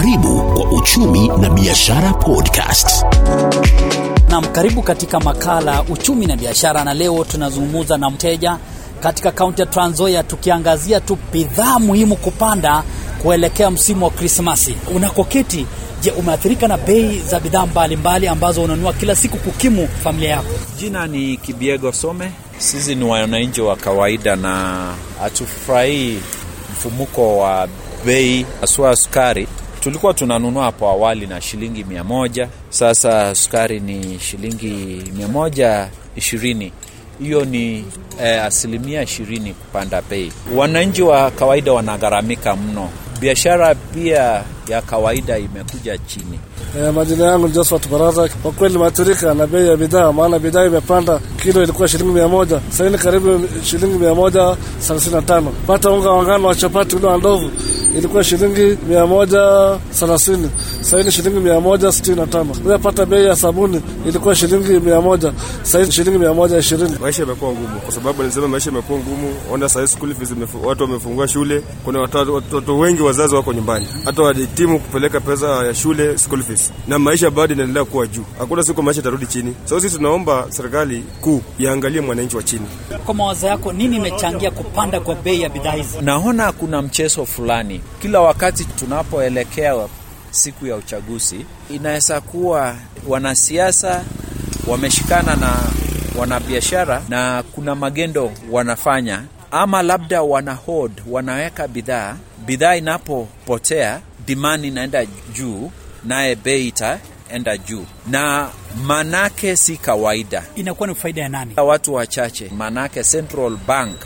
Karibu kwa Uchumi na Biashara Podcast. Naam, karibu katika makala uchumi na biashara, na leo tunazungumza na mteja katika kaunti ya Trans Nzoia, tukiangazia tu bidhaa muhimu kupanda kuelekea msimu wa Krismasi. Unakoketi, je, umeathirika na bei za bidhaa mbalimbali ambazo unanunua kila siku kukimu familia yako? Jina ni Kibiego Some. Sisi ni wananchi wa kawaida na hatufurahii mfumuko wa bei haswa sukari. Tulikuwa tunanunua hapo awali na shilingi mia moja, sasa sukari ni shilingi mia moja ishirini. Hiyo ni eh, asilimia ishirini kupanda bei. Wananchi wa kawaida wanagharamika mno. Biashara pia ya kawaida imekuja chini. E, majina yangu ni Josephat Baraza. Kwa kweli nimeathirika na bei ya bidhaa, maana bidhaa imepanda. Kilo ilikuwa shilingi mia moja sasa ni karibu shilingi mia moja thelathini na tano. Pata unga wa ngano ule wa ndovu ilikuwa shilingi mia moja thelathini sahii ni shilingi mia moja sitini na tano. Pia bei ya sabuni ilikuwa shilingi mia moja sahii shilingi mia moja ishirini. Maisha imekuwa ngumu, kwa sababu nilisema maisha imekuwa ngumu. Ona sahii school fees, watu wamefungua shule, kuna watoto wengi, wazazi wako nyumbani, hata wahitimu kupeleka pesa ya shule school fees, na maisha bado inaendelea kuwa juu. Hakuna siku maisha itarudi chini. So sisi tunaomba serikali kuu iangalie mwananchi wa chini. Kwa mawazo yako, nini imechangia kupanda kwa bei ya bidhaa hizi? Naona kuna mchezo fulani kila wakati tunapoelekea siku ya uchaguzi, inaweza kuwa wanasiasa wameshikana na wanabiashara na kuna magendo wanafanya, ama labda wana hold, wanaweka bidhaa, bidhaa inapopotea demand inaenda juu, naye bei itaenda juu, na manake si kawaida. Inakuwa ni faida ya nani? Watu wachache, manake Central Bank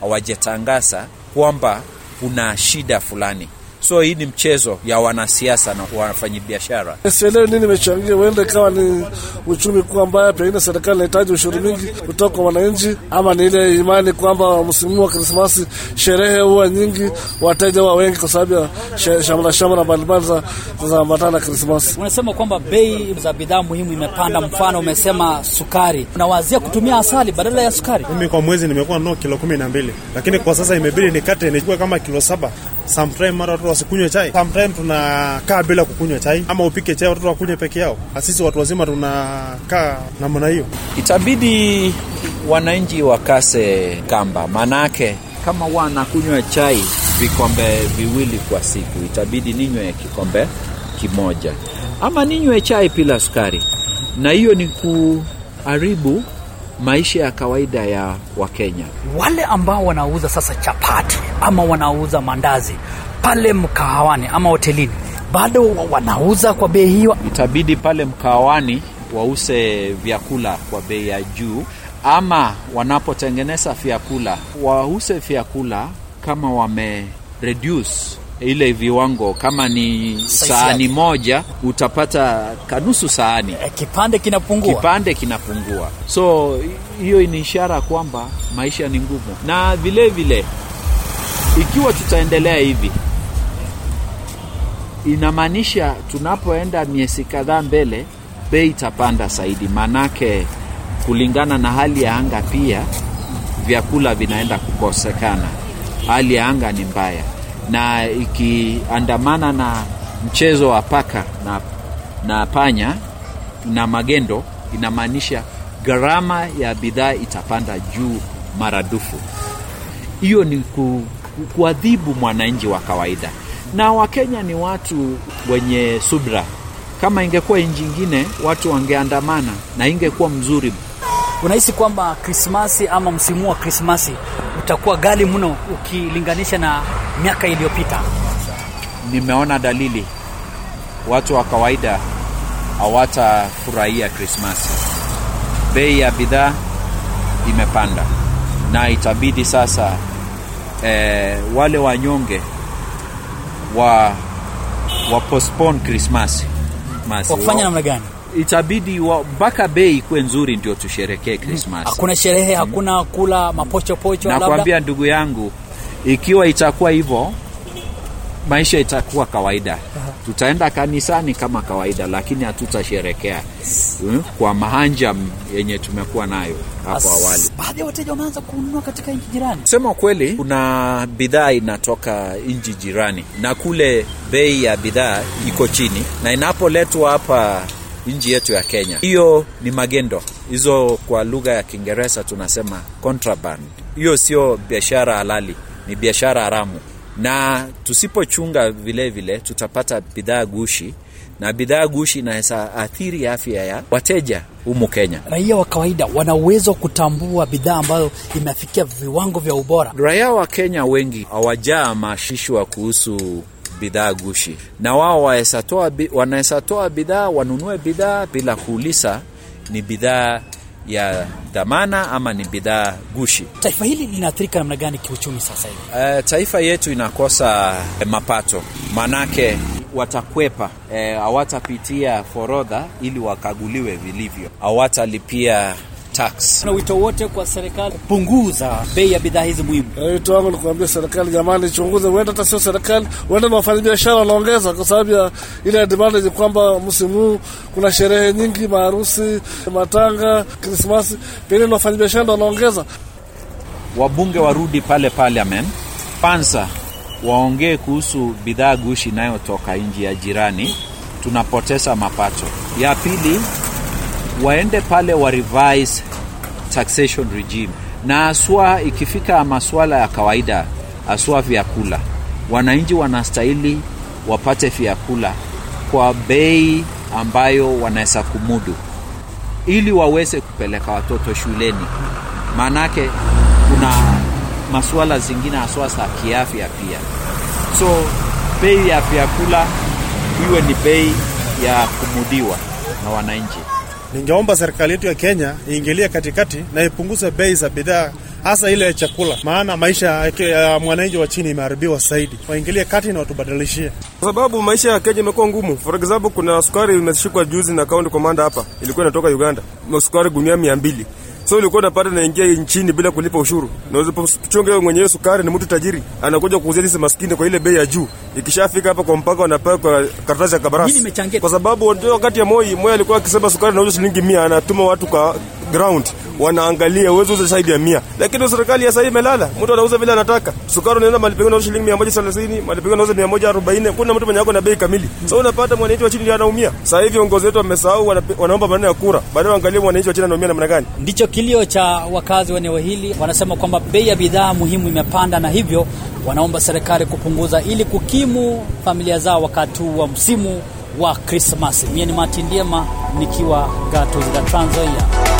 hawajatangaza kwamba kuna shida fulani. So hii ni mchezo ya wanasiasa na wafanyabiashara. Sielewi nini imechangia, huenda ikawa ni uchumi kuwa mbaya, pengine serikali inahitaji ushuru mingi kutoka kwa wananchi, ama ni ile imani kwamba msimu wa Krismasi sherehe huwa nyingi, wateja huwa wengi kwa sababu ya shamra shamra mbalimbali za ambatana na Krismasi. Unasema kwamba bei za bidhaa muhimu imepanda, mfano umesema sukari, unawazia kutumia asali badala ya sukari? Mimi kwa mwezi nimekuwa no kilo kumi na mbili, lakini kwa sasa imebidi nikate nichukue kama kilo saba. Sometime mara watoto wasikunywe chai, sometime tunakaa bila kukunywa chai, ama upike chai watoto wakunywe peke yao. Sisi watu wazima tunakaa namna hiyo. Itabidi wananchi wakase kamba, manake kama wanakunywa chai vikombe viwili kwa siku, itabidi ninywe kikombe kimoja, ama ninywe chai bila sukari, na hiyo ni kuharibu maisha ya kawaida ya Wakenya. Wale ambao wanauza sasa chapati ama wanauza mandazi pale mkahawani ama hotelini, bado wanauza kwa bei hiyo. Itabidi pale mkahawani wause vyakula kwa bei ya juu, ama wanapotengeneza vyakula wause vyakula kama wame reduce ile viwango kama ni sahani moja utapata kanusu sahani e, kipande kinapungua, kipande kinapungua. So hiyo ni ishara kwamba maisha ni ngumu, na vile vile ikiwa tutaendelea hivi, inamaanisha tunapoenda miezi kadhaa mbele, bei itapanda zaidi, maanake kulingana na hali ya anga pia vyakula vinaenda kukosekana. Hali ya anga ni mbaya na ikiandamana na mchezo wa paka na, na panya na magendo, inamaanisha gharama ya bidhaa itapanda juu maradufu. Hiyo ni ku, kuadhibu mwananchi wa kawaida, na Wakenya ni watu wenye subra. Kama ingekuwa nchi ingine, watu wangeandamana na ingekuwa mzuri. Unahisi kwamba Krismasi ama msimu wa Krismasi utakuwa ghali mno ukilinganisha na miaka iliyopita? Nimeona dalili watu wa kawaida hawatafurahia Krismasi. Bei ya bidhaa imepanda na itabidi sasa eh, wale wanyonge wa wa postpone Krismasi. Masi. Wafanya namna gani? Itabidi mpaka bei ikuwe nzuri ndio tusherekee Krismasi. Hakuna sherehe, hakuna kula mapochopocho. Nakwambia ndugu yangu, ikiwa itakuwa hivyo, maisha itakuwa kawaida. Tutaenda kanisani kama kawaida, lakini hatutasherekea mm, kwa mahanja yenye tumekuwa nayo hapo awali. Baadhi ya wateja wameanza kununua katika nchi jirani. Kusema kweli, kuna bidhaa inatoka nchi jirani na kule bei ya bidhaa iko chini, na inapoletwa hapa nchi yetu ya Kenya, hiyo ni magendo. Hizo kwa lugha ya Kiingereza tunasema contraband. Hiyo sio biashara halali, ni biashara haramu, na tusipochunga vilevile vile tutapata bidhaa gushi, na bidhaa gushi inaweza athiri afya ya wateja humu Kenya. Raia wa kawaida wana uwezo wa kutambua bidhaa ambayo imefikia viwango vya ubora. Raia wa Kenya wengi hawajaa mashishwa kuhusu bidhaa gushi, na wao wanaweza toa bidhaa wanunue bidhaa bila kuuliza ni bidhaa ya dhamana ama ni bidhaa gushi. Taifa hili linaathirika namna gani kiuchumi sasa hivi? Uh, taifa yetu inakosa eh, mapato, manake watakwepa eh, hawatapitia forodha ili wakaguliwe vilivyo, hawatalipia tax. Na wito wote kwa serikali kupunguza bei ya bidhaa hizi muhimu. Wito wangu ni kuambia serikali, jamani, ichunguze. Huenda hata sio serikali, huenda na wafanyabiashara wanaongeza kwa sababu ya ile advantage kwamba msimu huu kuna sherehe nyingi, maharusi, matanga, Krismasi, pengine na wafanyabiashara ndo wanaongeza. wabunge warudi pale parliament kwanza waongee kuhusu bidhaa gushi inayotoka nji ya jirani tunapoteza mapato ya pili waende pale wa revise taxation regime. Na aswa ikifika masuala ya kawaida aswa vyakula. Wananchi wanastahili wapate vyakula kwa bei ambayo wanaweza kumudu. Ili waweze kupeleka watoto shuleni. Maanake kuna masuala zingine haswa za kiafya pia. So bei ya vyakula iwe ni bei ya kumudiwa na wananchi Ningeomba serikali yetu ya Kenya iingilie katikati na ipunguze bei za bidhaa hasa ile ya chakula, maana maisha ya- mwananchi wa chini imeharibiwa zaidi. Waingilie kati na watubadilishie. Kwa sababu maisha ya Kenya imekuwa ngumu. For example, kuna sukari imeshikwa juzi na kaunti komanda hapa, ilikuwa inatoka Uganda, sukari gunia mia mbili so ulikuwa unapata naingia nchini bila kulipa ushuru, na usipochunga wewe mwenyewe sukari, ni mtu tajiri anakuja kuuzia sisi maskini kwa ile bei ya juu. Ikishafika hapa kwa mpaka, wanapewa kwa karatasi ya kabarasi, kwa sababu wakati ya Moi, Moi alikuwa akisema sukari nauza shilingi mia, anatuma watu kwa ground wanaangalia uwezo uza zaidi ya mia, lakini serikali ya sasa imelala. Mtu anauza vile anataka. Sukari unaenda mahali pengine unauza shilingi 130, mahali pengine unauza 140. Kuna mtu mwenye ako na bei kamili. Sasa unapata mwananchi wa chini ndiye anaumia. Sasa hivi viongozi wetu wamesahau, wanaomba maneno ya kura, baadaye waangalie mwananchi wa chini anaumia namna gani. Ndicho kilio cha wakazi wa eneo hili. Wanasema kwamba bei ya bidhaa muhimu imepanda, na hivyo wanaomba serikali kupunguza ili kukimu familia zao wakati wa msimu wa Krismasi. Mie ni Martin nikiwa Gatuzi la Trans Nzoia.